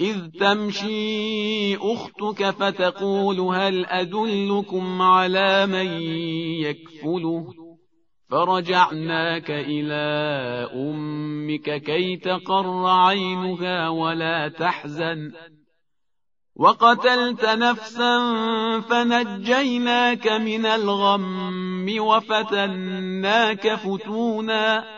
إذ تمشي أختك فتقول هل أدلكم على من يكفله؟ فرجعناك إلى أمك كي تقر عينها ولا تحزن. وقتلت نفسا فنجيناك من الغم وفتناك فتونا.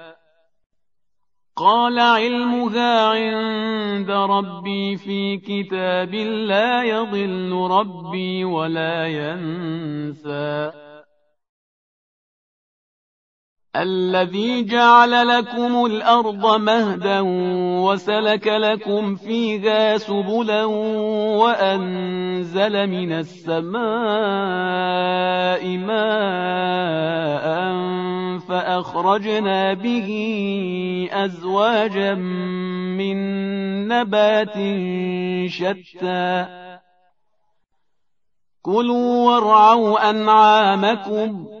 قال علمها عند ربي في كتاب لا يضل ربي ولا ينسى. الذي جعل لكم الأرض مهدا وسلك لكم فيها سبلا وأنزل من السماء ماء فأخرجنا به أزواجا من نبات شتى. كلوا وارعوا أنعامكم.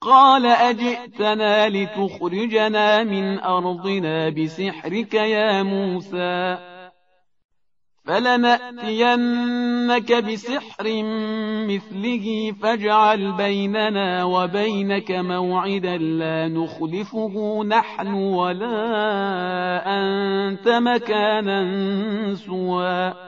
قال أجئتنا لتخرجنا من أرضنا بسحرك يا موسى فلنأتينك بسحر مثله فاجعل بيننا وبينك موعدا لا نخلفه نحن ولا أنت مكانا سوى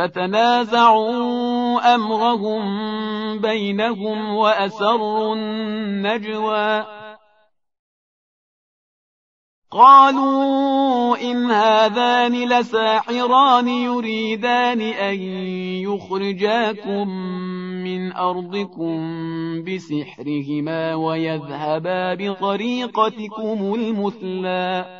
فتنازعوا أمرهم بينهم وأسروا النجوى. قالوا إن هذان لساحران يريدان أن يخرجاكم من أرضكم بسحرهما ويذهبا بطريقتكم المثلى.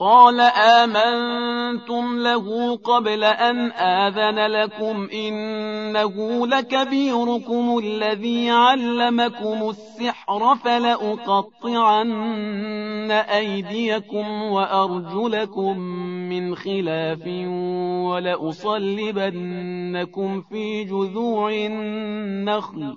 قال آمنتم له قبل أن آذن لكم إنه لكبيركم الذي علمكم السحر فلأقطعن أيديكم وأرجلكم من خلاف ولأصلبنكم في جذوع النخل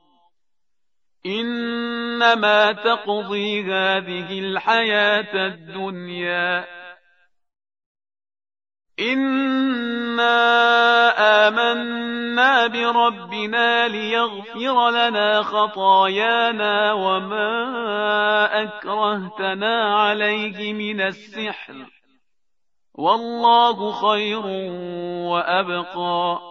إنما تقضي هذه الحياة الدنيا. إنا آمنا بربنا ليغفر لنا خطايانا وما أكرهتنا عليه من السحر. والله خير وأبقى.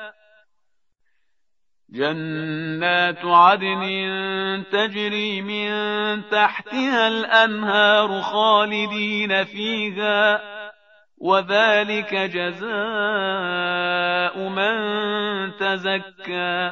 جنات عدن تجري من تحتها الأنهار خالدين فيها وذلك جزاء من تزكى.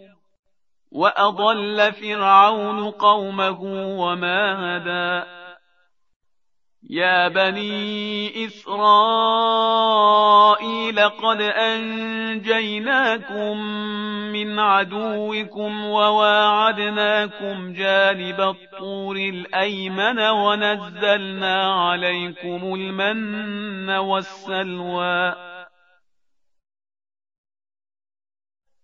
وأضل فرعون قومه وما هدى. يا بني إسرائيل قد أنجيناكم من عدوكم وواعدناكم جانب الطور الأيمن ونزلنا عليكم المن والسلوى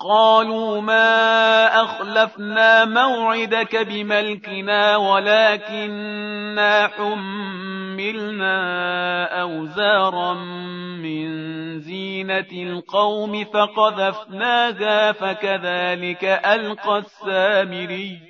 قالوا ما أخلفنا موعدك بملكنا ولكننا حملنا أوزارا من زينة القوم فقذفناها فكذلك ألقى السامري.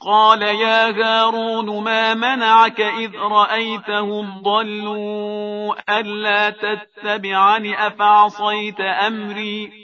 قال يا هارون ما منعك إذ رأيتهم ضلوا ألا تتبعن أفعصيت أمري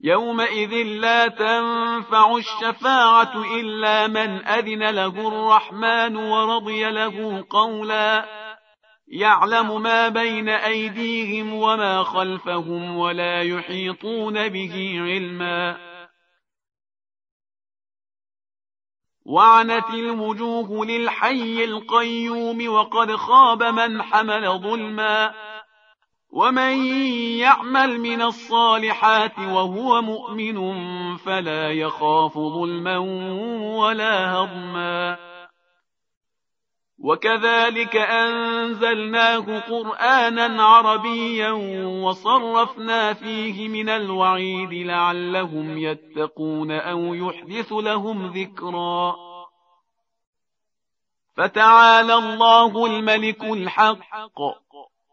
يومئذ لا تنفع الشفاعة إلا من أذن له الرحمن ورضي له قولا يعلم ما بين أيديهم وما خلفهم ولا يحيطون به علما وعنت الوجوه للحي القيوم وقد خاب من حمل ظلما ومن يعمل من الصالحات وهو مؤمن فلا يخاف ظلما ولا هضما وكذلك أنزلناه قرآنا عربيا وصرفنا فيه من الوعيد لعلهم يتقون أو يحدث لهم ذكرا فتعالى الله الملك الحق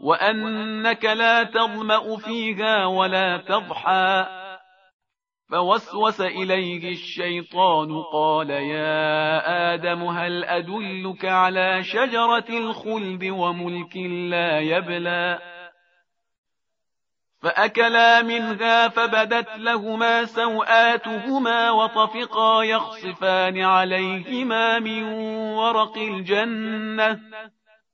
وأنك لا تظمأ فيها ولا تضحى فوسوس إليه الشيطان قال يا آدم هل أدلك على شجرة الخلد وملك لا يبلى فأكلا منها فبدت لهما سوآتهما وطفقا يخصفان عليهما من ورق الجنة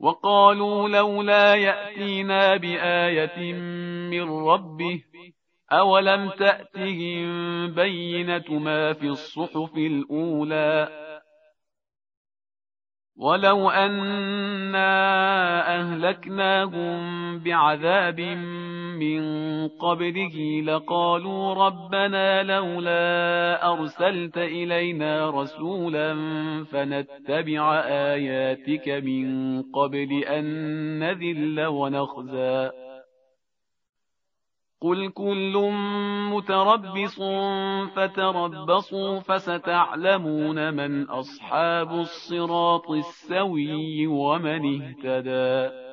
وقالوا لولا يأتينا بآية من ربه أولم تأتهم بينة ما في الصحف الأولى ولو أنا أهلكناهم بعذاب من قبله لقالوا ربنا لولا أرسلت إلينا رسولا فنتبع آياتك من قبل أن نذل ونخزى. قل كل متربص فتربصوا فستعلمون من أصحاب الصراط السوي ومن اهتدى.